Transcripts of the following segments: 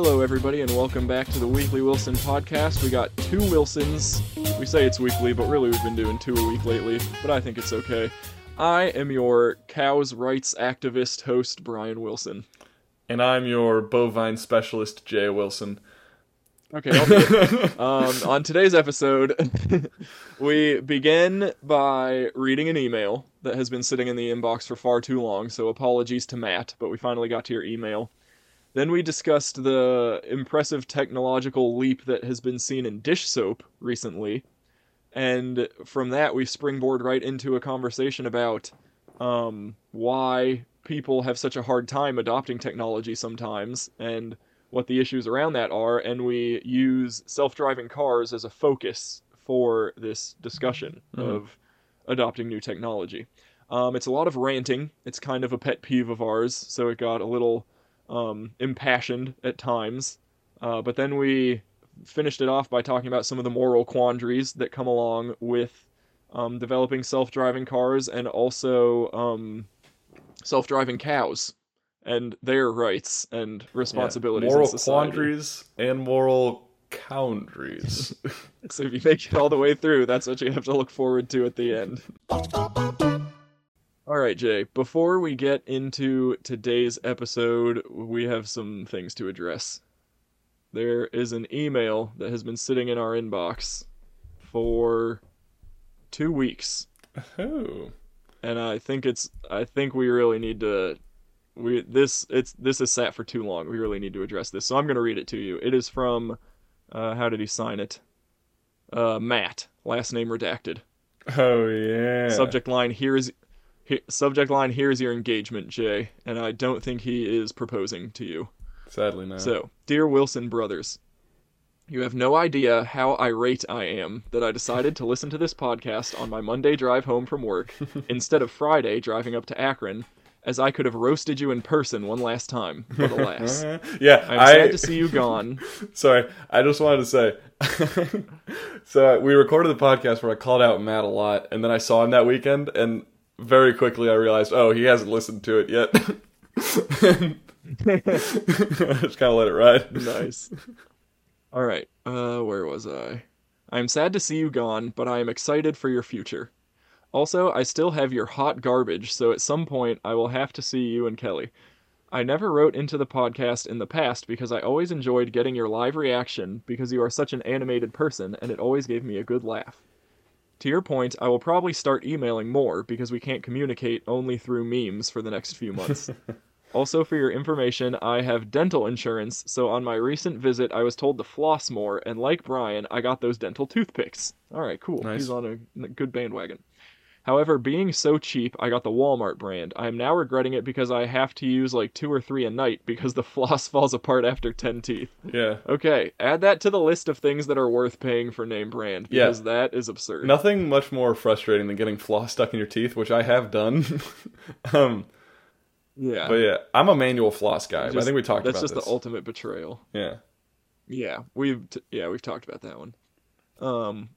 Hello, everybody, and welcome back to the Weekly Wilson podcast. We got two Wilsons. We say it's weekly, but really we've been doing two a week lately, but I think it's okay. I am your cows' rights activist host, Bryan Wilson. And I'm your bovine specialist, Jay Wilson. Okay, um, on today's episode, we begin by reading an email that has been sitting in the inbox for far too long, so apologies to Matt, but we finally got to your email. Then we discussed the impressive technological leap that has been seen in dish soap recently. And from that, we springboard right into a conversation about um, why people have such a hard time adopting technology sometimes and what the issues around that are. And we use self driving cars as a focus for this discussion Mhm. of adopting new technology. Um, it's a lot of ranting. It's kind of a pet peeve of ours, so it got a little um, impassioned at times. Uh, but then we finished it off by talking about some of the moral quandaries that come along with um, developing self-driving cars and also um, self-driving cows and their rights and responsibilities moral in quandaries and moral coundaries. So if you make it all the way through, that's what you have to look forward to at the end. All right, Jay. Before we get into today's episode, we have some things to address. There is an email that has been sitting in our inbox for two weeks, oh. and I think it's. I think we really need to. We this it's this has sat for too long. We really need to address this. So I'm going to read it to you. It is from. Uh, how did he sign it? Uh, Matt, last name redacted. Oh yeah. Subject line here is subject line here is your engagement, Jay, and I don't think he is proposing to you. Sadly no. So, dear Wilson brothers, you have no idea how irate I am that I decided to listen to this podcast on my Monday drive home from work instead of Friday driving up to Akron, as I could have roasted you in person one last time, but alas. yeah, I'm I sad to see you gone. Sorry, I just wanted to say. so we recorded the podcast where I called out Matt a lot, and then I saw him that weekend, and very quickly I realized, oh, he hasn't listened to it yet. Just kind of let it ride. nice. All right. Uh, where was I? I am sad to see you gone, but I am excited for your future. Also, I still have your hot garbage, so at some point I will have to see you and Kelly. I never wrote into the podcast in the past because I always enjoyed getting your live reaction because you are such an animated person and it always gave me a good laugh. To your point, I will probably start emailing more because we can't communicate only through memes for the next few months. Also, for your information, I have dental insurance, so on my recent visit, I was told to floss more, and like Bryan, I got those dental toothpicks. Alright, cool. Nice. He's on a a good bandwagon. However, being so cheap, I got the Walmart brand. I am now regretting it because I have to use like two or three a night because the floss falls apart after 10 teeth. Yeah. Okay, add that to the list of things that are worth paying for name brand Yeah. because that is absurd. Nothing much more frustrating than getting floss stuck in your teeth, which I have done. um, yeah. but yeah, I'm a manual floss guy. but I think we talked That's about just this. the ultimate betrayal. yeah. Yeah, we've t- yeah we've talked about that one. Um,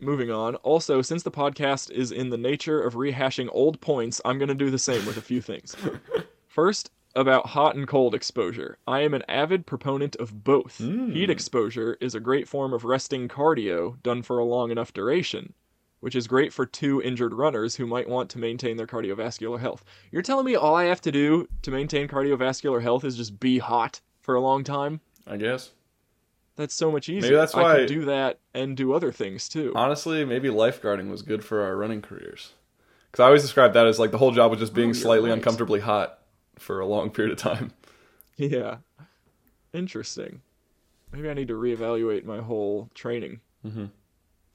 moving on. Also, since the podcast is in the nature of rehashing old points, I'm gonna do the same with a few things. First, about hot and cold exposure. I am an avid proponent of both. Mm. Heat exposure is a great form of resting cardio done for a long enough duration, which is great for two injured runners who might want to maintain their cardiovascular health. You're telling me all I have to do to maintain cardiovascular health is just be hot for a long time? I guess. That's so much easier. that's why I could do that and do other things too. Honestly, maybe lifeguarding was good for our running careers. Because I always describe that as like the whole job was just being Oh, slightly right. uncomfortably hot for a long period of time. yeah. Interesting. Maybe I need to reevaluate my whole training Mm-hmm.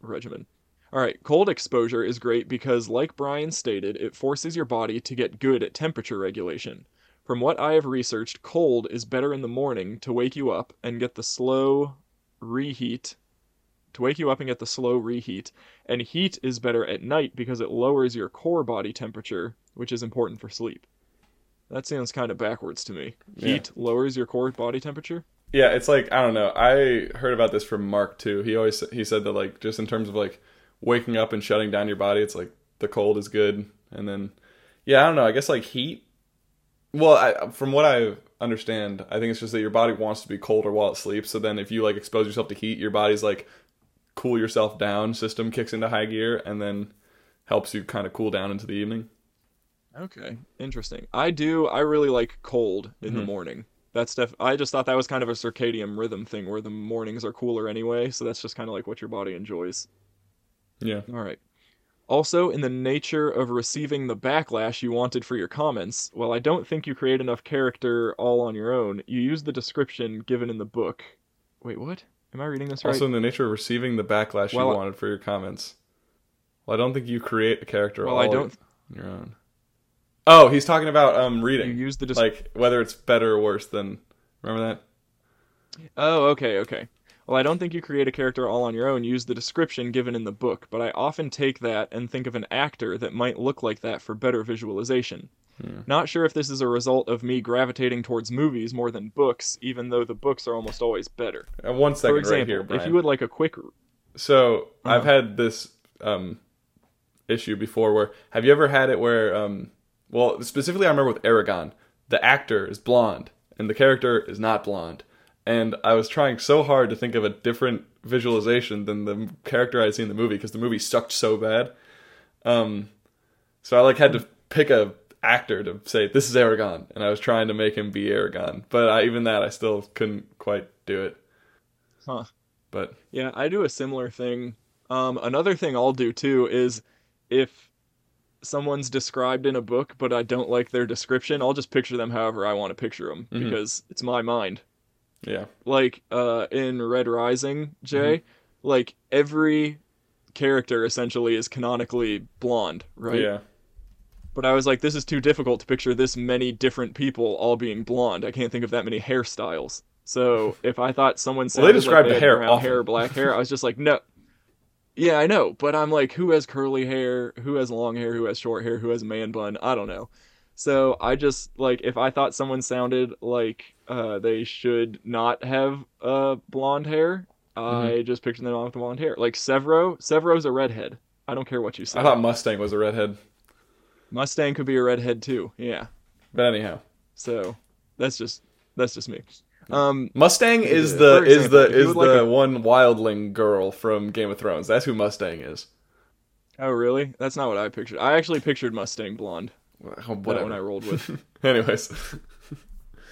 regimen. All right, cold exposure is great because, like Bryan stated, it forces your body to get good at temperature regulation. From what I have researched, cold is better in the morning to wake you up and get the slow reheat. To wake you up and get the slow reheat. And heat is better at night because it lowers your core body temperature, which is important for sleep. That sounds kind of backwards to me. Yeah. Heat lowers your core body temperature? Yeah, it's like I don't know. I heard about this from Mark too. He always he said that like just in terms of like waking up and shutting down your body, it's like the cold is good, and then yeah, I don't know. I guess like heat Well, I, from what I understand, I think it's just that your body wants to be colder while it sleeps. So then, if you like expose yourself to heat, your body's like cool yourself down system kicks into high gear, and then helps you kind of cool down into the evening. Okay, interesting. I do. I really like cold in the Mhm. morning. That's def. I just thought that was kind of a circadian rhythm thing where the mornings are cooler anyway. So that's just kind of like what your body enjoys. Yeah. All right. Also, in the nature of receiving the backlash you wanted for your comments, while I don't think you create enough character all on your own, you use the description given in the book. Wait, what? Am I reading this right? Also, in the nature of receiving the backlash Well, you wanted for your comments. Well, I don't think you create a character well, all I don't. on your own. Oh, he's talking about um You reading, use the. Des- like whether it's better or worse than. Remember that? Oh, okay, okay. Well, I don't think you create a character all on your own. Use the description given in the book, but I often take that and think of an actor that might look like that for better visualization. Hmm. Not sure if this is a result of me gravitating towards movies more than books, even though the books are almost always better. Uh, one second, For example, right here, if you would like a quick So I've Uh-huh. had this um, issue before. Where have you ever had it where, um, well, specifically, I remember with Aragorn, the actor is blonde and the character is not blonde, and I was trying so hard to think of a different visualization than the character I'd seen in the movie because the movie sucked so bad. Um, so I like had to pick a actor to say this is Aragorn, and I was trying to make him be Aragorn, but I, even that I still couldn't quite do it. Huh. But Yeah, I do a similar thing. Um, another thing I'll do too is if someone's described in a book, but I don't like their description, I'll just picture them however I want to picture them Mhm. because it's my mind. Yeah, Like uh, in Red Rising, Jay, like every character essentially is canonically blonde, right? yeah. But I was like, this is too difficult to picture this many different people all being blonde. I can't think of that many hairstyles. So if I thought someone said Well, they described the hair brown hair, black hair, I was just like, no. Yeah, I know, but I'm like, who has curly hair? Who has long hair? Who has short hair? Who has a man bun? I don't know. So I just like if I thought someone sounded like uh, they should not have uh, blonde hair, Mm-hmm. I just pictured them with blonde hair. Like Sevro, Sevro's a redhead. I don't care what you say. I thought Mustang was a redhead. Mustang could be a redhead too. Yeah. But anyhow, So that's just that's just me. Um, Mustang is Yeah, the is example, the is would like the a- one wildling girl from Game of Thrones. That's who Mustang is. oh really? That's not what I pictured. I actually pictured Mustang blonde. Well, That one I rolled with. Anyways,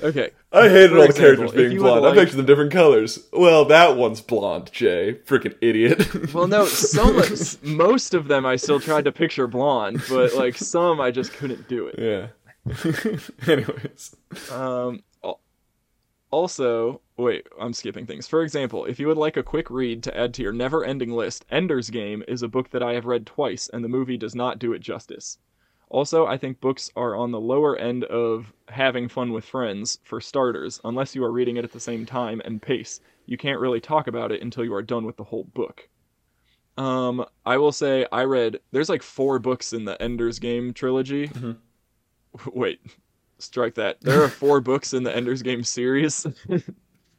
Okay. I hated For all the example, characters being blonde. like- I pictured them different colors. Well, that one's blonde, Jay. Freaking idiot. Well, no, some most of them I still tried to picture blonde, but like some I just couldn't do it. yeah. Anyways, Um, also, wait, I'm skipping things. For example, if you would like a quick read to add to your never-ending list, Ender's Game is a book that I have read twice, and the movie does not do it justice. Also, I think books are on the lower end of having fun with friends, for starters, unless you are reading it at the same time and pace. You can't really talk about it until you are done with the whole book. Um, I will say I read there's like four books in the Ender's Game trilogy. Mhm. Wait, strike that. There are four books in the Ender's Game series,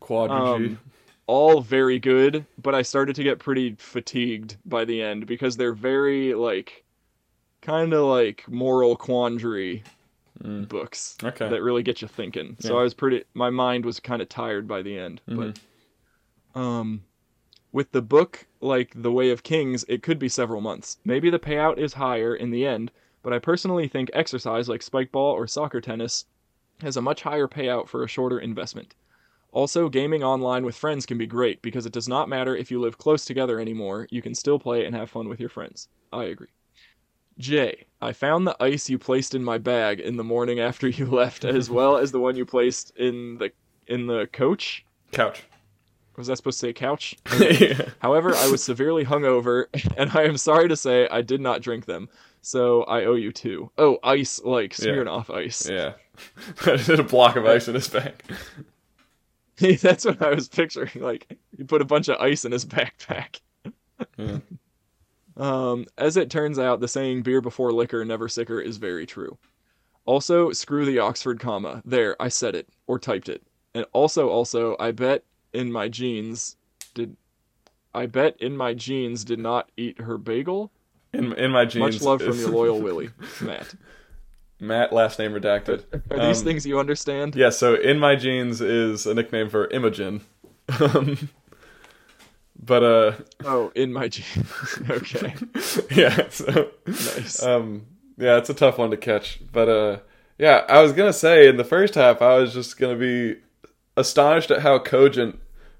quadrigy. Um, all very good, but I started to get pretty fatigued by the end because they're very like kind of like moral quandary Mm. books Okay. that really get you thinking. So I was pretty my mind was kind of tired by the end, Mhm. but um with the book like The Way of Kings, it could be several months. Maybe the payout is higher in the end, but I personally think exercise like spike ball or soccer tennis has a much higher payout for a shorter investment. Also, gaming online with friends can be great because it does not matter if you live close together anymore, you can still play and have fun with your friends. I agree. Jay, I found the ice you placed in my bag in the morning after you left, as well as the one you placed in the in the coach. Couch. Was that supposed to say couch? yeah. However, I was severely hungover, and I am sorry to say I did not drink them. So I owe you two. Oh, ice, like Smirnoff ice. Yeah. There's a block of ice in his back. That's what I was picturing. Like you put a bunch of ice in his backpack. Yeah. Um, as it turns out, the saying "beer before liquor, never sicker" is very true. Also, screw the Oxford comma. There, I said it or typed it. And also, also, I bet in my jeans did. I bet in my jeans did not eat her bagel. In in my jeans. Much love from your loyal Willie, Matt. Matt, last name redacted. Are these Um, things you understand? Yeah, so in my jeans is a nickname for Imogen. But uh, Oh, in my jeans. okay. yeah, so Nice. um, yeah, it's a tough one to catch. But uh, yeah, I was gonna say in the first half, I was just gonna be astonished at how cogent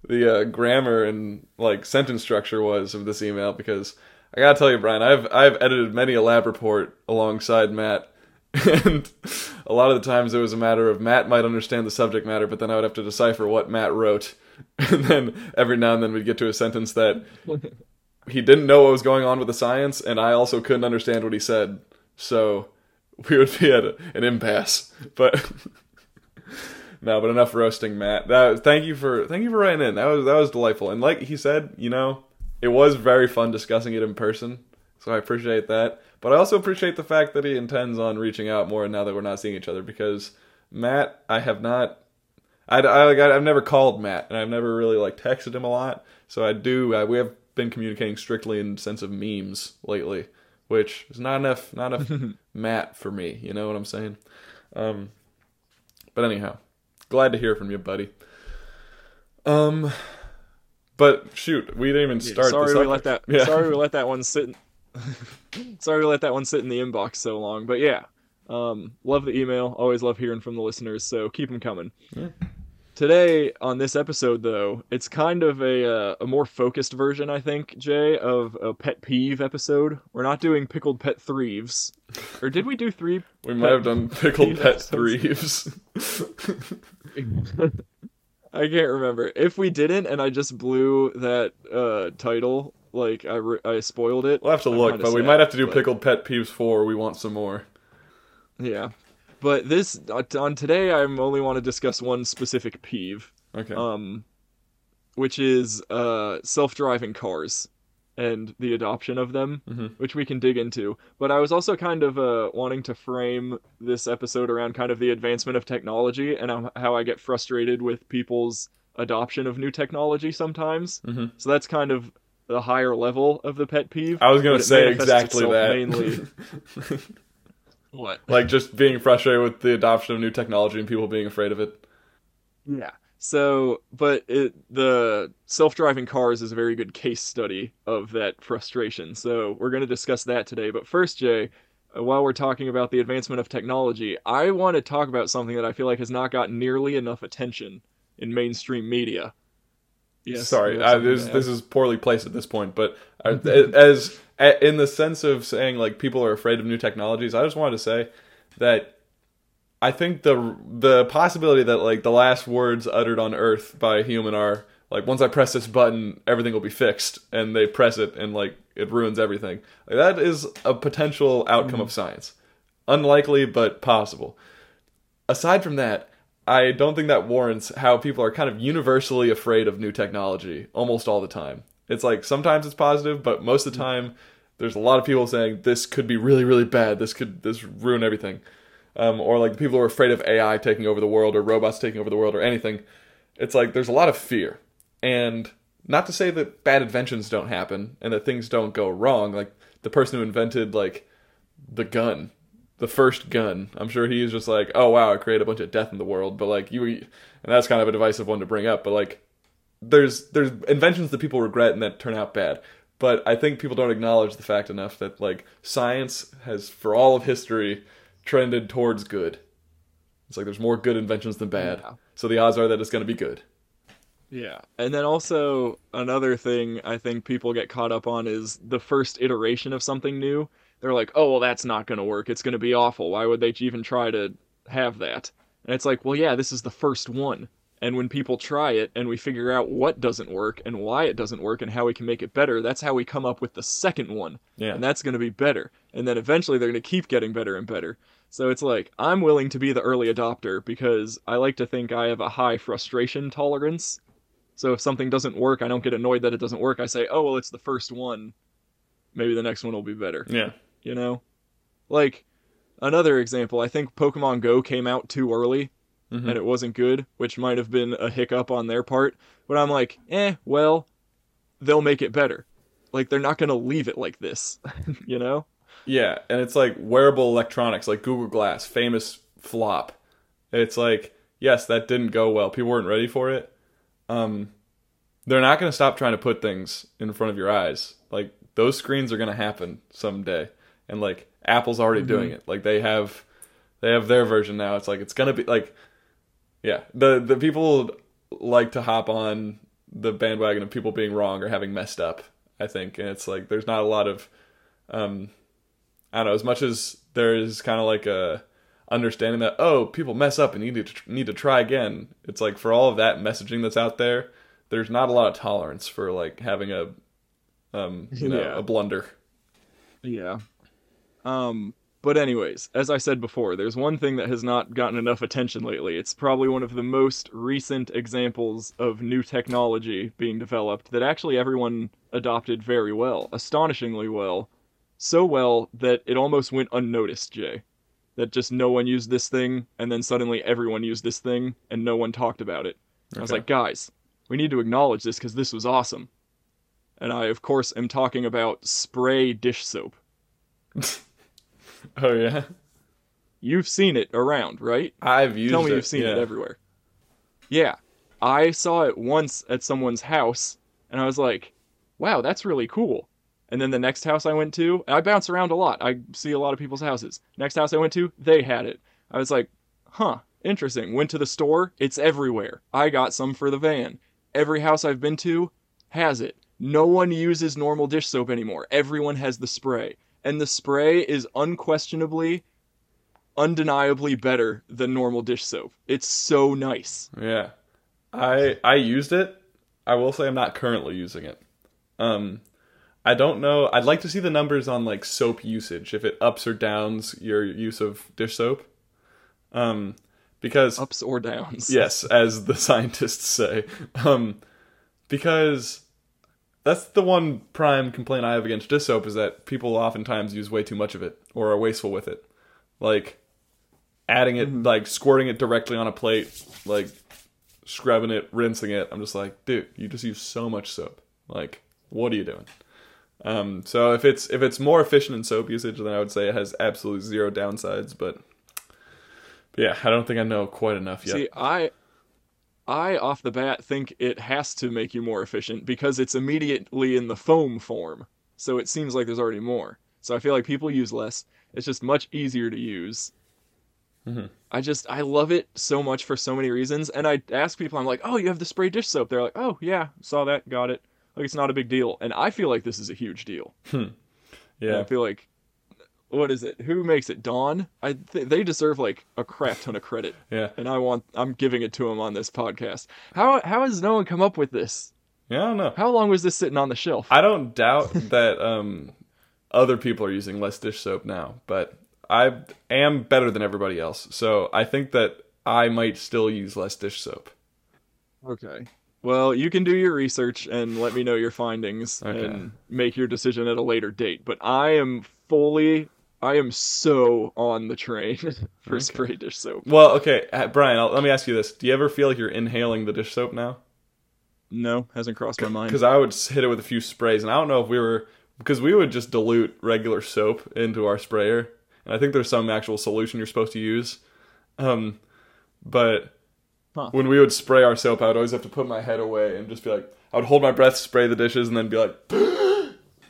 the uh, grammar and like sentence structure was of this email because I gotta tell you, Bryan, I've I've edited many a lab report alongside Matt. And a lot of the times it was a matter of Matt might understand the subject matter, but then I would have to decipher what Matt wrote. And then every now and then we'd get to a sentence that he didn't know what was going on with the science, and I also couldn't understand what he said. So we would be at an impasse. But no, but enough roasting, Matt. That thank you for thank you for writing in. That was that was delightful. And like he said, you know, it was very fun discussing it in person. So I appreciate that. But I also appreciate the fact that he intends on reaching out more now that we're not seeing each other because Matt, I have not I, I, like, I've never called Matt, and I've never really like texted him a lot. So I do. Uh, we have been communicating strictly in the sense of memes lately, which is not enough. Not enough Matt for me. You know what I'm saying? Um, but anyhow, glad to hear from you, buddy. Um, but shoot, we didn't even Yeah, start. sorry the we let that. Yeah. Sorry we let that one sit. sorry we let that one sit in the inbox so long. But yeah, um, love the email. Always love hearing from the listeners. So keep them coming. Yeah. Today on this episode, though, it's kind of a uh, a more focused version, I think, Jay, of a pet peeve episode. We're not doing pickled pet threeves, or did we do three? We might have done pickled pet threeves. I can't remember. If we didn't, and I just blew that uh, title, like I, re- I spoiled it. we'll have to I'm look, but we might have to do but- pickled pet peeves four. We want some more. Yeah, but this on today, I only want to discuss one specific peeve, Okay. um, which is uh self-driving cars and the adoption of them, Mhm. which we can dig into. But I was also kind of uh wanting to frame this episode around kind of the advancement of technology and how- I get frustrated with people's adoption of new technology sometimes. Mhm. So that's kind of the higher level of the pet peeve. I was gonna say exactly that. Mainly, what? like just being frustrated with the adoption of new technology and people being afraid of it. Yeah. So, but it, the self-driving cars is a very good case study of that frustration. So we're going to discuss that today. But first, Jay, uh, while we're talking about the advancement of technology, I want to talk about something that I feel like has not gotten nearly enough attention in mainstream media. Yes. Sorry, this this is poorly placed at this point, but uh, I, as in the sense of saying like people are afraid of new technologies, I just wanted to say that I think the the possibility that like the last words uttered on Earth by a human are like once I press this button, everything will be fixed, and they press it and like it ruins everything. Like, that is a potential outcome mm-hmm. of science, unlikely but possible. Aside from that, I don't think that warrants how people are kind of universally afraid of new technology almost all the time. It's like sometimes it's positive, but most of the time there's a lot of people saying this could be really really bad. This could this ruin everything. Um, or like the people who are afraid of AI taking over the world or robots taking over the world or anything. It's like there's a lot of fear. And not to say that bad inventions don't happen and that things don't go wrong. Like the person who invented like the gun, the first gun. I'm sure he is just like, oh wow, I created a bunch of death in the world. But like you, and that's kind of a divisive one to bring up. But like, there's there's inventions that people regret and that turn out bad. But I think people don't acknowledge the fact enough that like science has, for all of history, trended towards good. It's like there's more good inventions than bad. Yeah. So the odds are that it's going to be good. Yeah. And then also another thing I think people get caught up on is the first iteration of something new. They're like, "Oh, well that's not going to work. It's going to be awful. Why would they even try to have that?" And it's like, "Well, yeah, this is the first one." And when people try it and we figure out what doesn't work and why it doesn't work and how we can make it better, that's how we come up with the second one. Yeah. And that's going to be better. And then eventually they're going to keep getting better and better. So it's like, I'm willing to be the early adopter because I like to think I have a high frustration tolerance. So if something doesn't work, I don't get annoyed that it doesn't work. I say, oh, well, it's the first one. Maybe the next one will be better. Yeah. You know? Like, another example, I think Pokemon Go came out too early Mhm. and it wasn't good, which might have been a hiccup on their part. But I'm like, eh, well, they'll make it better. Like, they're not going to leave it like this, you know? Yeah, and it's like wearable electronics, like Google Glass, famous flop. It's like, yes, that didn't go well. People weren't ready for it. Um, they're not going to stop trying to put things in front of your eyes. Like those screens are going to happen someday, and like Apple's already Mm-hmm. doing it. Like they have, they have their version now. It's like it's going to be like, yeah, the the people like to hop on the bandwagon of people being wrong or having messed up. I think, and it's like there's not a lot of um, I don't know. As much as there is kind of like a understanding that oh, people mess up and you need to need to try again. It's like for all of that messaging that's out there, there's not a lot of tolerance for like having a um you know Yeah. a blunder. Yeah. Um, but anyways, as I said before, there's one thing that has not gotten enough attention lately. It's probably one of the most recent examples of new technology being developed that actually everyone adopted very well, astonishingly well. So well that it almost went unnoticed, Jay. That just no one used this thing, and then suddenly everyone used this thing, and no one talked about it. I was like, guys, we need to acknowledge this because this was awesome. And I, of course, am talking about spray dish soap. Oh yeah, You've seen it around, right? I've used Tell me it. you've seen yeah. it everywhere. Yeah. I saw it once at someone's house, and I was like, wow, that's really cool. And then the next house I went to, I bounce around a lot. I see a lot of people's houses. Next house I went to, they had it. I was like, huh, interesting. Went to the store, it's everywhere. I got some for the van. Every house I've been to has it. No one uses normal dish soap anymore. Everyone has the spray. And the spray is unquestionably undeniably better than normal dish soap. It's so nice. Yeah. I I used it. I will say I'm not currently using it. Um I don't know. I'd like to see the numbers on like soap usage if it ups or downs your use of dish soap. Um because Ups or downs. yes, as the scientists say. Um because that's the one prime complaint I have against dish soap is that people oftentimes use way too much of it or are wasteful with it. Like adding it like squirting it directly on a plate, like scrubbing it, rinsing it. I'm just like, dude, you just use so much soap. Like, what are you doing? Um, so if it's if it's more efficient in soap usage, then I would say it has absolutely zero downsides. But, but yeah, I don't think I know quite enough yet. See, I I off the bat think it has to make you more efficient because it's immediately in the foam form. So it seems like there's already more. So I feel like people use less. It's just much easier to use. Mhm. I just I love it so much for so many reasons. And I ask people, I'm like, oh, you have the spray dish soap. They're like, oh yeah, saw that, got it. Like it's not a big deal. And I feel like this is a huge deal. And yeah, I feel like, what is it? Who makes it? Dawn. I th- they deserve like a crap ton of credit yeah, and I want I'm giving it to him on this podcast. How how has no one come up with this? yeah. I don't know. How long was this sitting on the shelf? I don't doubt that um, other people are using less dish soap now, but I am better than everybody else. So I think that I might still use less dish soap. Okay. Well, you can do your research and let me know your findings Okay. and make your decision at a later date. But I am fully I am so on the train for spray dish soap. Well, okay, uh, Bryan, I'll, let me ask you this: Do you ever feel like you're inhaling the dish soap now? No, hasn't crossed my mind. Because I would hit it with a few sprays, and I don't know if we were because we would just dilute regular soap into our sprayer, and I think there's some actual solution you're supposed to use. Um, but Huh. when we would spray our soap, I would always have to put my head away and just be like, I would hold my breath, spray the dishes, and then be like,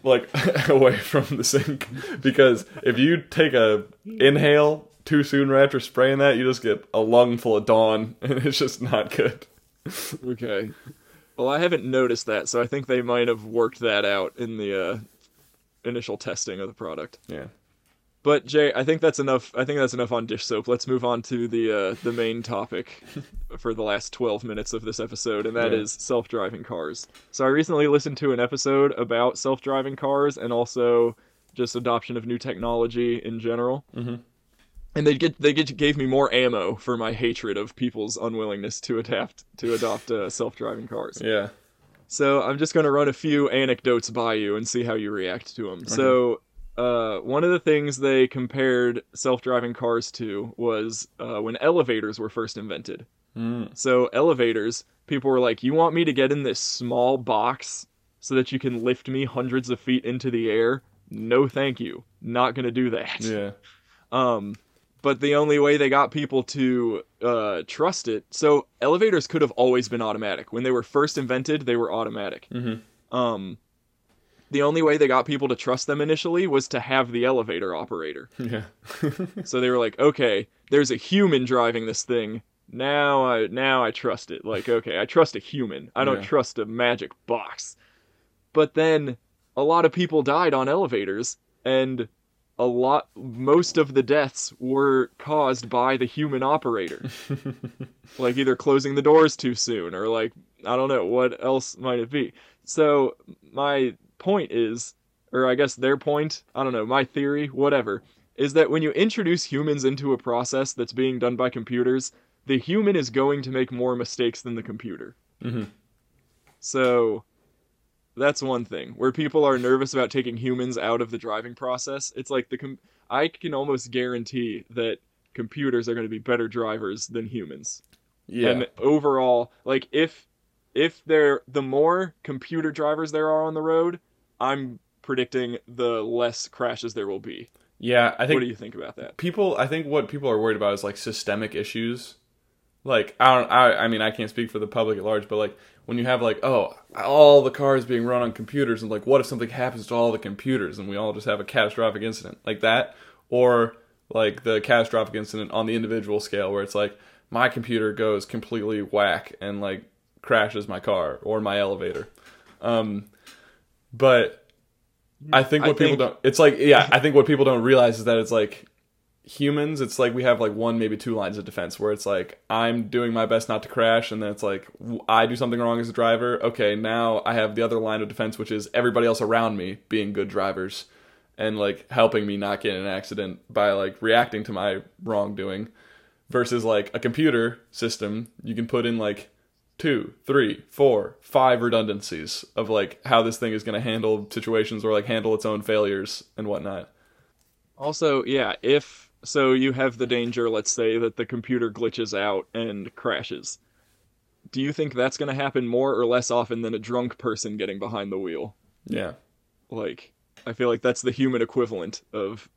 like away from the sink, because if you take a inhale too soon right after spraying that, you just get a lung full of Dawn, and it's just not good. Okay. Well, I haven't noticed that, so I think they might have worked that out in the uh, initial testing of the product. Yeah. But Jay, I think that's enough. I think that's enough on dish soap. Let's move on to the uh, the main topic for the last 12 minutes of this episode, and that Yeah. is self-driving cars. So I recently listened to an episode about self-driving cars and also just adoption of new technology in general. Mhm. And they get they get gave me more ammo for my hatred of people's unwillingness to adapt to adopt uh, self-driving cars. Yeah. So I'm just going to run a few anecdotes by you and see how you react to them. So, uh, one of the things they compared self-driving cars to was uh, when elevators were first invented. Mm. So elevators, people were like, "You want me to get in this small box so that you can lift me hundreds of feet into the air?" no thank you. Not going to do that. Yeah. Um, but the only way they got people to uh, trust it, so elevators could have always been automatic. When they were first invented, they were automatic. Mm-hmm. Um, the only way they got people to trust them initially was to have the elevator operator. Yeah. So they were like, okay, there's a human driving this thing. Now I now I trust it. Like, okay, I trust a human. I don't Yeah. trust a magic box. But then a lot of people died on elevators and a lot most of the deaths were caused by the human operator. like either closing the doors too soon or like I don't know what else might it be. So my point is or I guess their point, I don't know, my theory, whatever, is that when you introduce humans into a process that's being done by computers, the human is going to make more mistakes than the computer. Mhm. So that's one thing where people are nervous about taking humans out of the driving process. It's like the com- I can almost guarantee that computers are going to be better drivers than humans. Yeah. And overall, like if if there the more computer drivers there are on the road, I'm predicting the less crashes there will be. yeah. I think. What do you think about that? people i think what people are worried about is like systemic issues like i don't i i mean i can't speak for the public at large but like when you have like oh all the cars being run on computers and like what if something happens to all the computers and we all just have a catastrophic incident like that or like the catastrophic incident on the individual scale where it's like my computer goes completely whack and like crashes my car or my elevator um but I think I what people think- don't it's like yeah, I think what people don't realize is that it's like humans, it's like we have like one maybe two lines of defense where it's like I'm doing my best not to crash and then it's like I do something wrong as a driver. Okay, now I have the other line of defense which is everybody else around me being good drivers and like helping me not get in an accident by like reacting to my wrongdoing versus like a computer system you can put in like two, three, four, five redundancies of like how this thing is going to handle situations or like handle its own failures and whatnot. Also, yeah, if so you have the danger, let's say that the computer glitches out and crashes. Do you think that's going to happen more or less often than a drunk person getting behind the wheel? Yeah. Like, I feel like that's the human equivalent of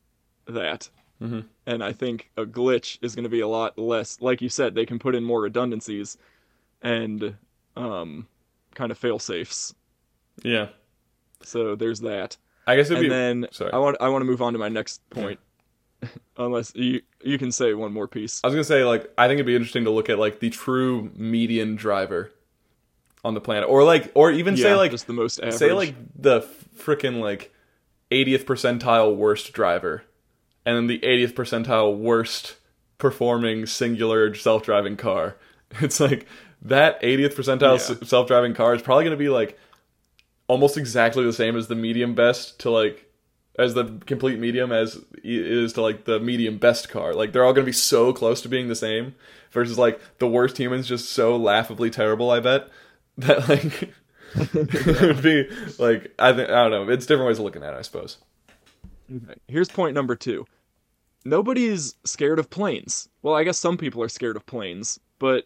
that. Mhm. And I think a glitch is going to be a lot less. Like you said, they can put in more redundancies and um, kind of fail safes. Yeah. So there's that. I guess it'd and be then sorry. I want I want to move on to my next point. Unless you you can say one more piece. I was going to say like I think it'd be interesting to look at like the true median driver on the planet or like or even say like just the most average. say like the freaking like 80th percentile worst driver and then the 80th percentile worst performing singular self-driving car it's like that 80th percentile Yeah. self-driving car is probably going to be like almost exactly the same as the medium best to like as the complete medium as is to like the medium best car like they're all going to be so close to being the same versus like the worst humans just so laughably terrible i bet that like it would be like I think I don't know. It's different ways of looking at it, I suppose. Here's point number two. Nobody's scared of planes. Well, I guess some people are scared of planes, but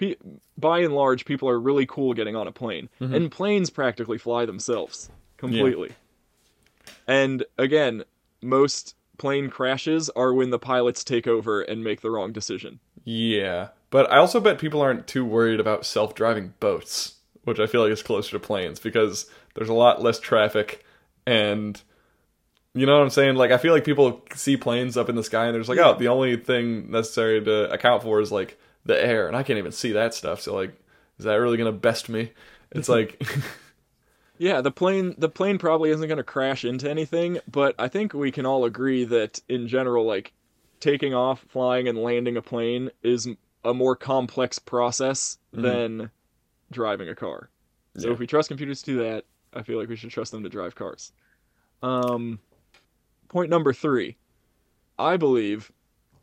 pe- by and large, people are really cool getting on a plane. Mm-hmm. And planes practically fly themselves completely. And again, most plane crashes are when the pilots take over and make the wrong decision. Yeah, but I also bet people aren't too worried about self-driving boats, which I feel like is closer to planes because there's a lot less traffic and you know what I'm saying? Like I feel like people see planes up in the sky and they're just like, oh, the only thing necessary to account for is like the air, and I can't even see that stuff. So like, is that really gonna best me? It's like, Yeah, the plane the plane probably isn't going to crash into anything, but I think we can all agree that in general like taking off, flying and landing a plane is a more complex process than driving a car. So Yeah. if we trust computers to do that, I feel like we should trust them to drive cars. Um point number 3. I believe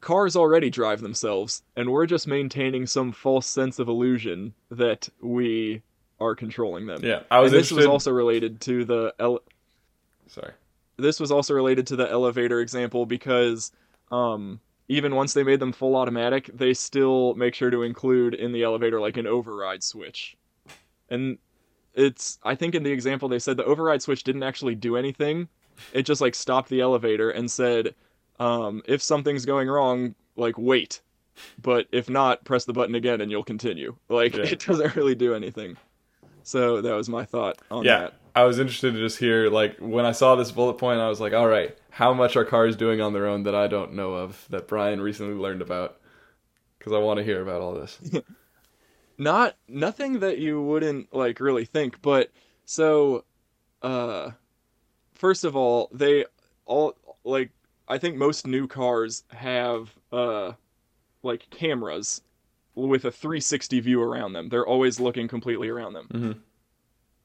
cars already drive themselves and we're just maintaining some false sense of illusion that we are controlling them yeah, I was and this interested. was also related to the ele- Sorry. this was also related to the elevator example because um, even once they made them full automatic, they still make sure to include in the elevator like an override switch. And it's I think in the example they said the override switch didn't actually do anything, it just like stopped the elevator and said, um, if something's going wrong, like wait. But if not, press the button again and you'll continue. Like Yeah. it doesn't really do anything. So that was my thought on Yeah. that. I was interested to just hear like when I saw this bullet point, I was like, all right, how much are cars doing on their own that I don't know of that Bryan recently learned about? Because I want to hear about all this. not nothing that you wouldn't like really think but so uh first of all they all like i think most new cars have uh like cameras with a 360 view around them. They're always looking completely around them. Mhm.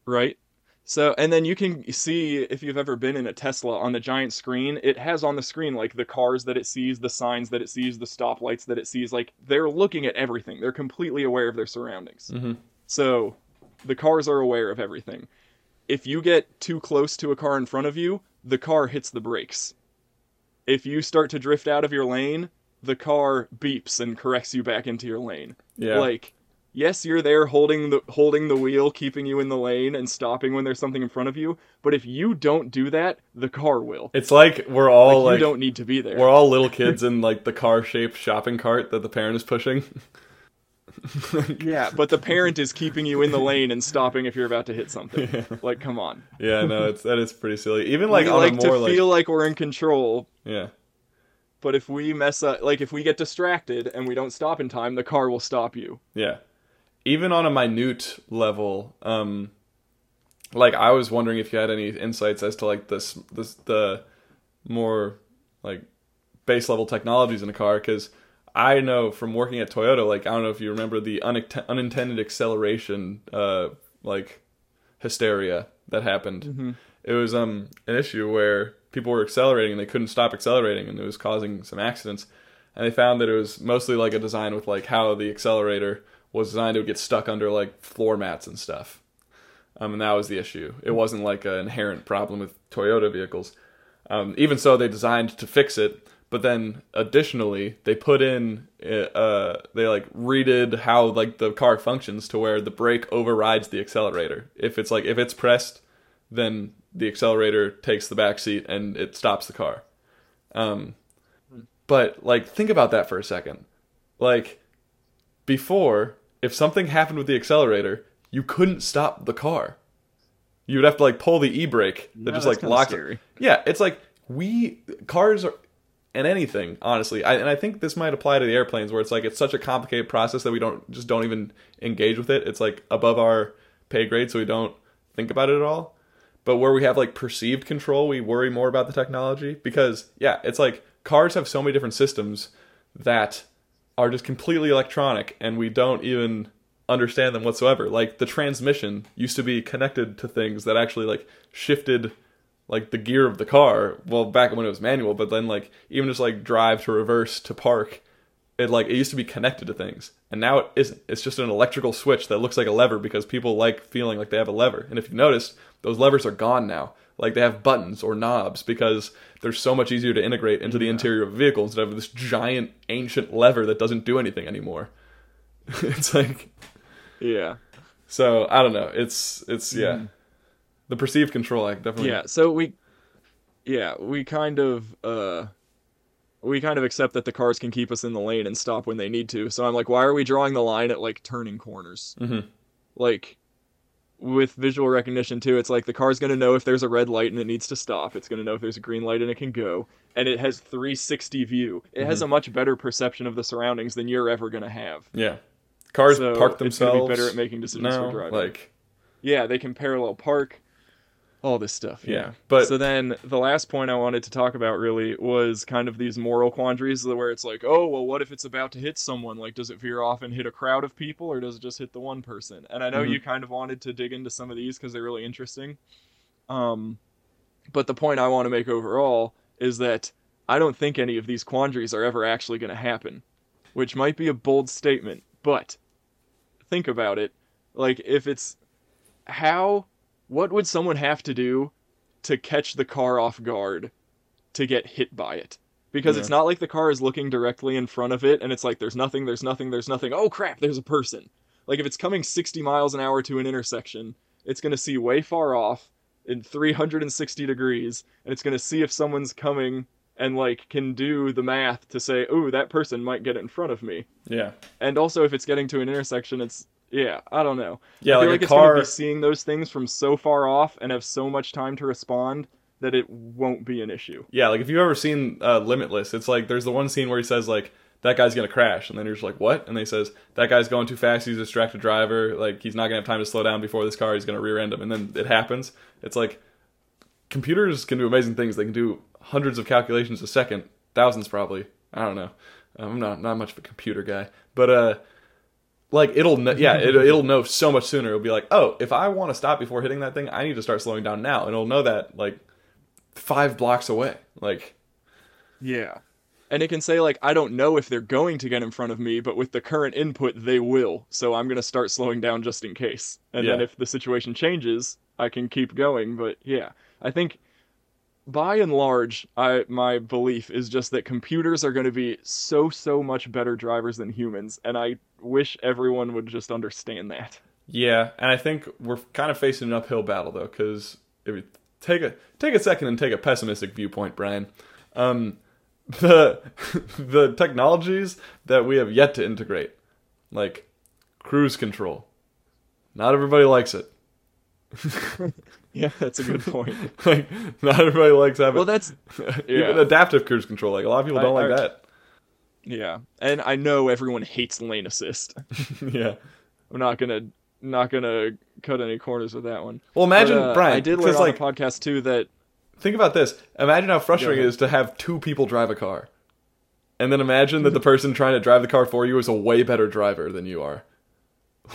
right? So and then you can see if you've ever been in a tesla on the giant screen it has on the screen like the cars that it sees the signs that it sees the stoplights that it sees like they're looking at everything. They're completely aware of their surroundings. Mhm. so the cars are aware of everything. If you get too close to a car in front of you the car hits the brakes if you start to drift out of your lane the car beeps and corrects you back into your lane Yeah. like yes you're there holding the holding the wheel keeping you in the lane and stopping when there's something in front of you but if you don't do that the car will it's like we're all like, like, you don't need to be there we're all little kids in like the car-shaped shopping cart that the parent is pushing. yeah but the parent is keeping you in the lane and stopping if you're about to hit something like come on yeah, no, it's that is pretty silly. Even like we on like a more to like feel like we're in control yeah. but if we mess up like if we get distracted and we don't stop in time the car will stop you Yeah. Even on a minute level, um like I was wondering if you had any insights as to like this this the more like base level technologies in a car cuz I know from working at Toyota like I don't know if you remember the unintended acceleration uh like hysteria that happened. It was um an issue where people were accelerating and they couldn't stop accelerating and it was causing some accidents. And they found that it was mostly like a design with like how the accelerator was designed to get stuck under like floor mats and stuff. Um, and that was the issue. It wasn't like an inherent problem with Toyota vehicles. Um, even so, they designed to fix it, but then additionally, they put in uh, they like redid how like the car functions to where the brake overrides the accelerator. If it's like if it's pressed, then the accelerator takes the back seat and it stops the car. Um, but like think about that for a second. Like before, if something happened with the accelerator, you couldn't stop the car. You would have to like pull the e brake that Yeah, just like locks scary. it. Yeah, it's like we cars are and anything honestly. I, and I think this might apply to the airplanes where it's like it's such a complicated process that we don't just don't even engage with it. It's like above our pay grade, so we don't think about it at all. But where we have like perceived control, we worry more about the technology because yeah, it's like cars have so many different systems that are just completely electronic and we don't even understand them whatsoever. Like the transmission used to be connected to things that actually like shifted like the gear of the car. Well, back when it was manual, but then like even just like drive to reverse to park, it like it used to be connected to things. And now it isn't. It's just an electrical switch that looks like a lever because people like feeling like they have a lever. And if you notice, those levers are gone now. Like they have buttons or knobs because they're so much easier to integrate into the interior of a vehicle instead of this giant ancient lever that doesn't do anything anymore. it's like yeah so I don't know. It's it's yeah. Mm. The perceived control I definitely yeah so we yeah we kind of uh we kind of accept that the cars can keep us in the lane and stop when they need to so i'm like why are we drawing the line at like turning corners Mhm. like with visual recognition too it's like the car's going to know if there's a red light and it needs to stop it's going to know if there's a green light and it can go and it has 360 view it Mm-hmm. has a much better perception of the surroundings than you're ever going to have Yeah. Cars So park it's gonna be better at making decisions now, for driving. Like Yeah, they can parallel park, all this stuff. Yeah, but- so then the last point I wanted to talk about really was kind of these moral quandaries where it's like, oh well, what if it's about to hit someone? Like, does it veer off and hit a crowd of people, or does it just hit the one person? And I know Mhm. you kind of wanted to dig into some of these because they're really interesting. Um, but the point I want to make overall is that I don't think any of these quandaries are ever actually going to happen, which might be a bold statement, but think about it. Like, if it's how, what would someone have to do to catch the car off guard to get hit by it? Because it's not like the car is looking directly in front of it and it's like, there's nothing, there's nothing, there's nothing. Oh crap, there's a person. Like, if it's coming 60 miles an hour to an intersection, it's going to see way far off in 360 degrees and it's going to see if someone's coming and like can do the math to say, "Oh, that person might get in front of me." Yeah. And also if it's getting to an intersection, it's yeah, I don't know. Yeah, I feel like, like, a it's going car. to be seeing those things from so far off and have so much time to respond that it won't be an issue. Yeah, like if you've ever seen uh, Limitless, it's like there's the one scene where he says like that guy's gonna crash, and then you're just like what? And then he says that guy's going too fast. He's a distracted driver. Like he's not gonna have time to slow down before this car. He's gonna rear end him, and then it happens. It's like computers can do amazing things. They can do hundreds of calculations a second, thousands probably. I don't know. I'm not not much of a computer guy, but uh. Like it'll know, yeah, it, it'll know so much sooner. It'll be like, oh, if I want to stop before hitting that thing, I need to start slowing down now, and it'll know that like five blocks away. Like, Yeah. And it can say like I don't know if they're going to get in front of me, but with the current input they will. So I'm going to start slowing down just in case. And then if the situation changes, I can keep going, but yeah. I think by and large, I my belief is just that computers are going to be so so much better drivers than humans, and I wish everyone would just understand that. yeah, and I think we're kind of facing an uphill battle though, because if you take a take a second and take a pessimistic viewpoint, Bryan, um, the the technologies that we have yet to integrate, like cruise control, not everybody likes it. Yeah, that's a good point. like, not everybody likes having well, that's even adaptive cruise control. Like a lot of people don't like I- that. yeah. And I know everyone hates lane assist. yeah. I'm not gonna not gonna cut any corners with that one. Well, imagine But, uh, Bryan. I did learn because on the podcast too that Think about this. Imagine how frustrating it ahead. to have two people drive a car. And then imagine that the person trying to drive the car for you is a way better driver than you are.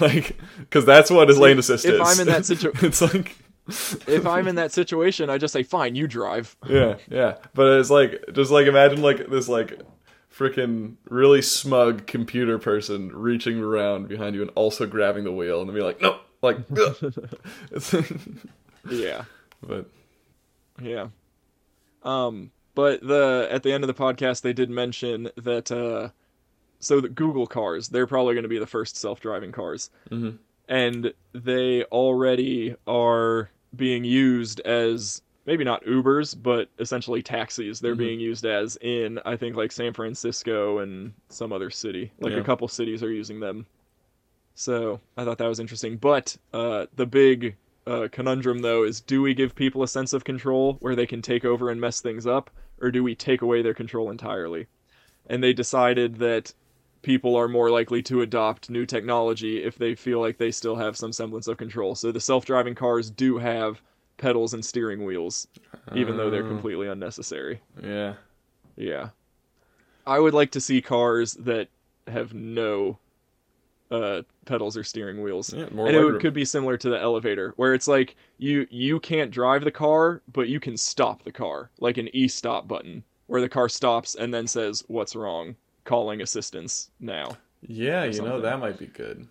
Like, because that's what his lane assist if is. I'm in that situation, it's like, if I'm in that situation, I just say, "Fine, you drive." yeah, yeah. But it's like, just like imagine like this like freaking really smug computer person reaching around behind you and also grabbing the wheel and then be like, no, like, Yeah, but yeah. Um, but the at the end of the podcast, they did mention that uh, so the Google cars, they're probably going to be the first self-driving cars, Mhm. and they already are being used as maybe not Ubers, but essentially taxis. They're Mhm. being used as in I think like San Francisco and some other city. Like Yeah. a couple cities are using them. So I thought that was interesting. But uh, the big uh, conundrum though is: do we give people a sense of control where they can take over and mess things up, or do we take away their control entirely? And they decided that people are more likely to adopt new technology if they feel like they still have some semblance of control. So the self-driving cars do have pedals and steering wheels, even though they're Oh. completely unnecessary. yeah. Yeah. I would like to see cars that have no uh pedals or steering wheels. Yeah, more and it would- could be similar to the elevator where it's like you you can't drive the car but you can stop the car like an e-stop button where the car stops and then says what's wrong calling assistance now Yeah, you know that might be good.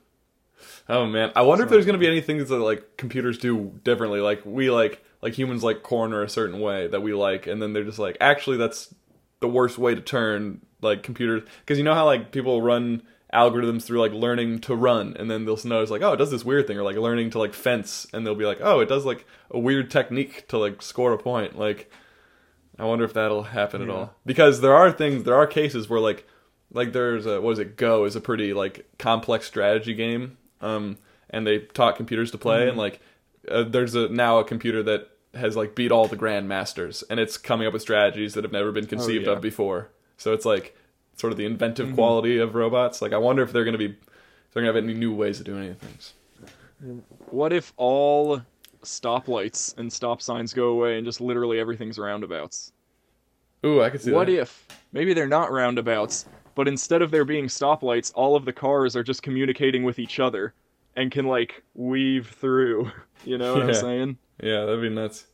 Oh man, I wonder if there's gonna be any things that like computers do differently. Like we like like humans like corner a certain way that we like, and then they're just like actually that's the worst way to turn like computers. Because you know how like people run algorithms through like learning to run and then they'll notice like oh it does this weird thing or like learning to like fence and they'll be like oh it does like a weird technique to like score a point. Like I wonder if that'll happen at all. Because there are things there are cases where like like there's a what is it go is a pretty like complex strategy game um and they taught computers to play and like uh, there's a now a computer that has like beat all the grandmasters and it's coming up with strategies that have never been conceived yeah. of before. So it's like sort of the inventive quality of robots. Like i wonder if they're going to be if they're going to have any new ways of doing any things. What if all stoplights and stop signs go away and just literally everything's roundabouts? Ooh i could see what that. if maybe they're not roundabouts but instead of there being stoplights all of the cars are just communicating with each other and can like weave through you know what i'm saying yeah that'd be nuts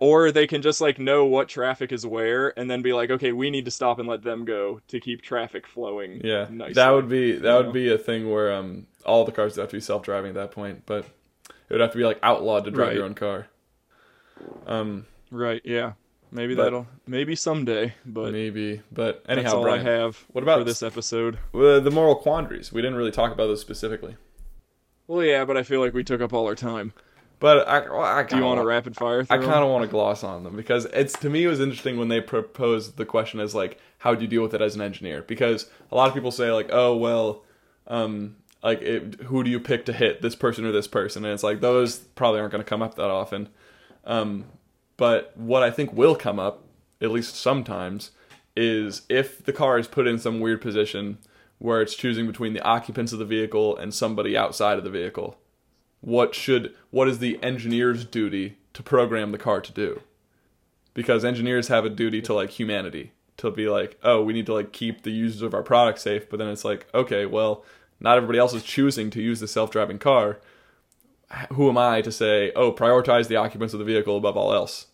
or they can just like know what traffic is where and then be like okay we need to stop and let them go to keep traffic flowing yeah nicely. that would be that would know? be a thing where um all the cars would have to be self-driving at that point but it would have to be like outlawed to drive Right. your own car um right yeah maybe But- that'll maybe someday but maybe but anyhow that's all Bryan, i have what about for this episode Uh, the moral quandaries. We didn't really talk about those specifically. well yeah but i feel like we took up all our time But I, I Do you want a rapid fire? I kind of want to gloss on them because it's to me it was interesting when they proposed the question as like how do you deal with it as an engineer because a lot of people say like oh well um like it, who do you pick to hit this person or this person and it's like those probably aren't going to come up that often um but what I think will come up at least sometimes is if the car is put in some weird position where it's choosing between the occupants of the vehicle and somebody outside of the vehicle what should what is the engineer's duty to program the car to do? Because engineers have a duty to like humanity to be like oh we need to like keep the users of our product safe but then it's like okay well not everybody else is choosing to use the self-driving car. Who am i to say oh prioritize the occupants of the vehicle above all else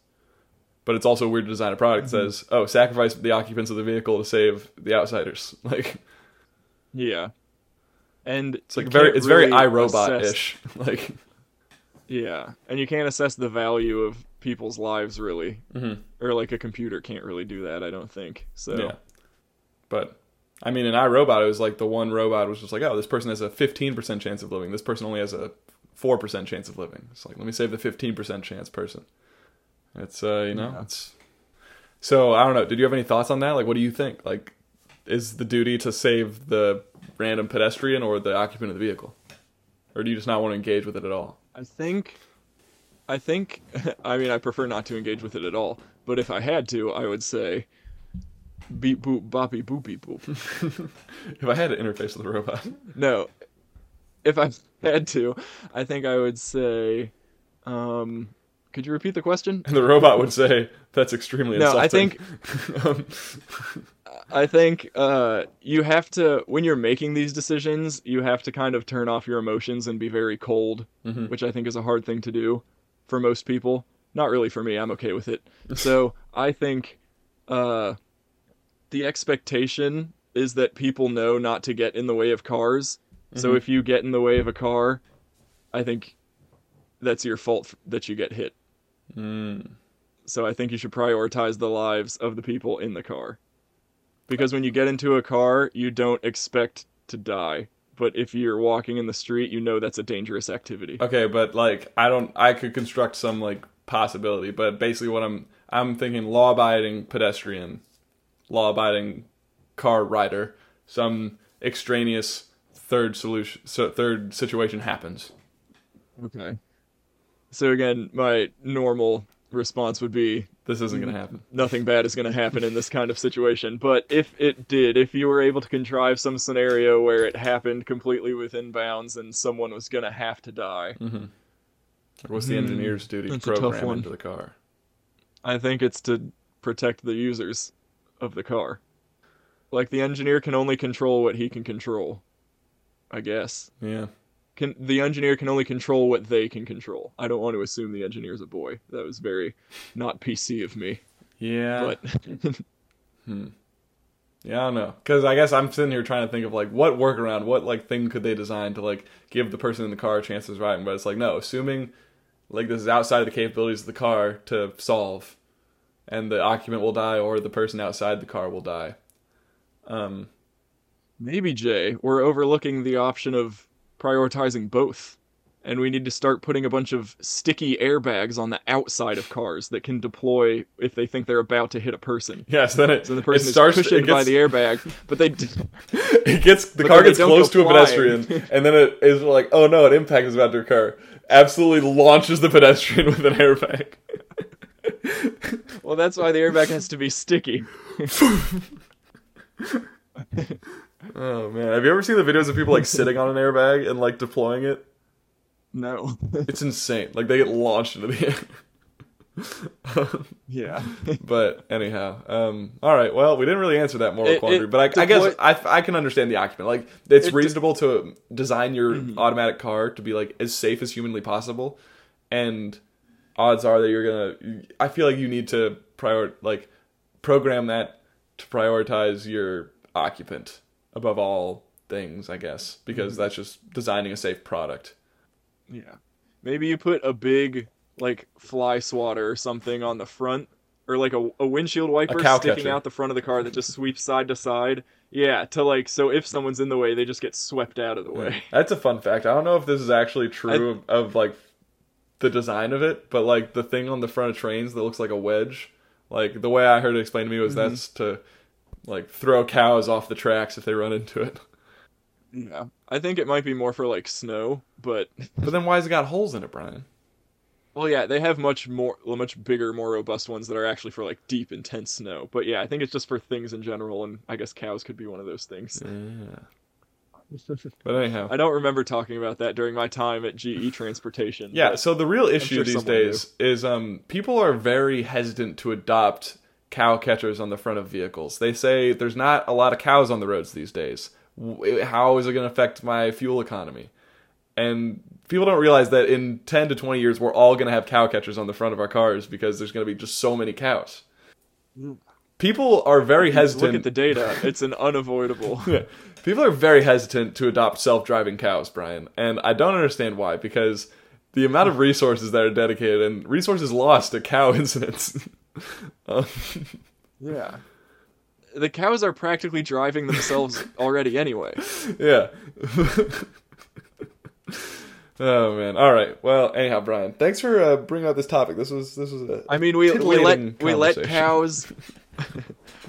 but it's also weird to design a product that says oh sacrifice the occupants of the vehicle to save the outsiders like Yeah. And it's like very it's very iRobot ish like Yeah, and you can't assess the value of people's lives really, Mhm. or like a computer can't really do that. I don't think so. Yeah. But I mean, in iRobot, it was like the one robot was just like, oh, this person has a 15% chance of living. This person only has a 4% chance of living. It's like, let me save the 15% chance person. It's, uh, you know, Yeah. it's. So, I don't know. Did you have any thoughts on that? Like, what do you think? Like, is the duty to save the random pedestrian or the occupant of the vehicle? Or do you just not want to engage with it at all? I think, I think, I mean, I prefer not to engage with it at all. But if I had to, I would say, beep boop boppy boopy boop. if I had to interface with a robot. no, if I had to, I think I would say, um, could you repeat the question? And the robot would say, that's extremely No, I insulting. um, I think uh, you have to, when you're making these decisions, you have to kind of turn off your emotions and be very cold, Mhm. which I think is a hard thing to do for most people. Not really for me, I'm okay with it. So I think uh, the expectation is that people know not to get in the way of cars. So Mhm. if you get in the way of a car, I think that's your fault that you get hit. Mm. So I think you should prioritize the lives of the people in the car. Because when you get into a car, you don't expect to die. But if you're walking in the street, you know that's a dangerous activity. Okay, but like I don't I could construct some like possibility, but basically what I'm I'm thinking law abiding pedestrian, law abiding car rider, some extraneous third solution so third situation happens. Okay. So again, my normal response would be This isn't gonna happen. nothing bad is going to happen in this kind of situation. But if it did, if you were able to contrive some scenario where it happened completely within bounds and someone was going to have to die, Mm-hmm. What's the Hmm, engineer's duty to that's a tough program one. into the car? I think it's to protect the users of the car. Like the engineer can only control what he can control. I guess. Yeah. Can the engineer can only control what they can control. I don't want to assume the engineer's a boy. That was very not PC of me. Yeah. But Yeah, I don't know. Because I guess I'm sitting here trying to think of like what workaround, what like thing could they design to like give the person in the car a chance of driving. But it's like no, assuming like this is outside of the capabilities of the car to solve, and the occupant will die or the person outside the car will die. Um, maybe Jay, we're overlooking the option of prioritizing both. And we need to start putting a bunch of sticky airbags on the outside of cars that can deploy if they think they're about to hit a person. yes, then it, So the person it starts. is cushioned it by the airbag, but they d- it gets the car gets close to a pedestrian, and then it is like, oh no, an impact is about to occur. Absolutely launches the pedestrian with an airbag. well, that's why the airbag has to be sticky. Oh man, have you ever seen the videos of people like sitting on an airbag and like deploying it? No. It's insane. Like they get launched into the air. yeah. but anyhow, um, all right. Well, we didn't really answer that moral It- quandary, it but I, I guess I, I can understand the occupant. Like it's It de- reasonable to design your Mhm. automatic car to be like as safe as humanly possible, and odds are that you're gonna. I feel like you need to prior like program that to prioritize your occupant above all things. I guess because Mhm. that's just designing a safe product. Yeah. Maybe you put a big like fly swatter or something on the front or like a, a windshield wiper cow sticking catcher. out the front of the car that just sweeps side to side. Yeah, to like so if someone's in the way, they just get swept out of the way. That's a fun fact. I don't know if this is actually true of, of like the design of it, but like the thing on the front of trains that looks like a wedge. Like the way I heard it explained to me was that's to like throw cows off the tracks if they run into it. Yeah. I think it might be more for like snow, but But then why's it got holes in it, Bryan? well, yeah, they have much more, much bigger, more robust ones that are actually for like deep, intense snow. But yeah, I think it's just for things in general, and I guess cows could be one of those things. Yeah. But anyhow. I don't remember talking about that during my time at GE Transportation. Yeah, so the real issue sure these days is um people are very hesitant to adopt cow catchers on the front of vehicles. They say there's not a lot of cows on the roads these days. How is it going to affect my fuel economy? And people don't realize that in 10 to 20 years we're all going to have cow catchers on the front of our cars because there's going to be just so many cows. People are very hesitant Look at the data; it's an unavoidable. People are very hesitant to adopt self-driving cows, Bryan, and I don't understand why. Because the amount of resources that are dedicated and resources lost to cow incidents. Um, Yeah. The cows are practically driving themselves already anyway. yeah. oh man. All right. Well, anyhow, Bryan, thanks for uh, bringing up this topic. This was this was a I mean, we we let we let cows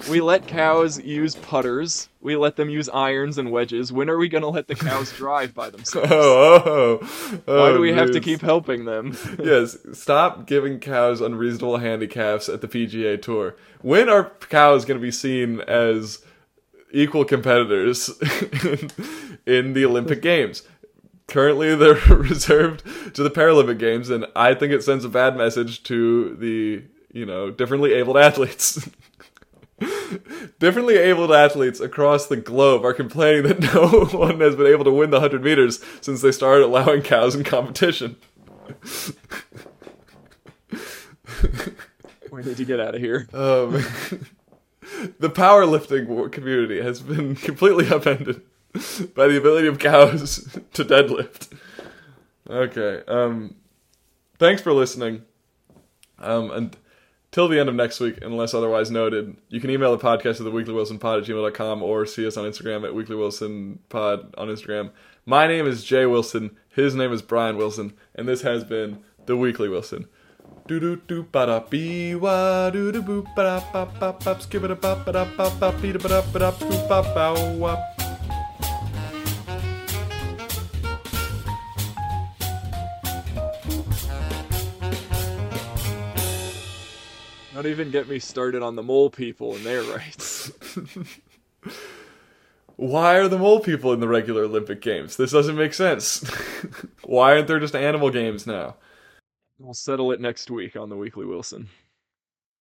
we let cows use putters. We let them use irons and wedges. When are we gonna let the cows drive by themselves? Oh, oh, oh, Why do oh, we have to keep helping them? yes, stop giving cows unreasonable handicaps at the PGA Tour. When are cows going to be seen as equal competitors in, in the Olympic Games? Currently, they're reserved to the Paralympic Games, and I think it sends a bad message to the you know differently abled athletes. Differently abled athletes across the globe are complaining that no one has been able to win the 100 meters since they started allowing cows in competition. we need to get out of here. Um, the powerlifting community has been completely upended by the ability of cows to deadlift. Okay. Um, thanks for listening. Um, and till the end of next week, unless otherwise noted, you can email the podcast at the Weekly Wilson Pod at gmail.com or see us on Instagram at Weekly Wilson Pod on Instagram. My name is Jay Wilson. His name is Bryan Wilson. And this has been the Weekly Wilson. Do do do ba da wa do do ba da ba ba ba skip it a ba ba da ba ba da ba da ba da ba. Not even get me started on the mole people and their rights. Why are the mole people in the regular Olympic Games? This doesn't make sense. Why aren't there just animal games now? We'll settle it next week on the Weekly Wilson.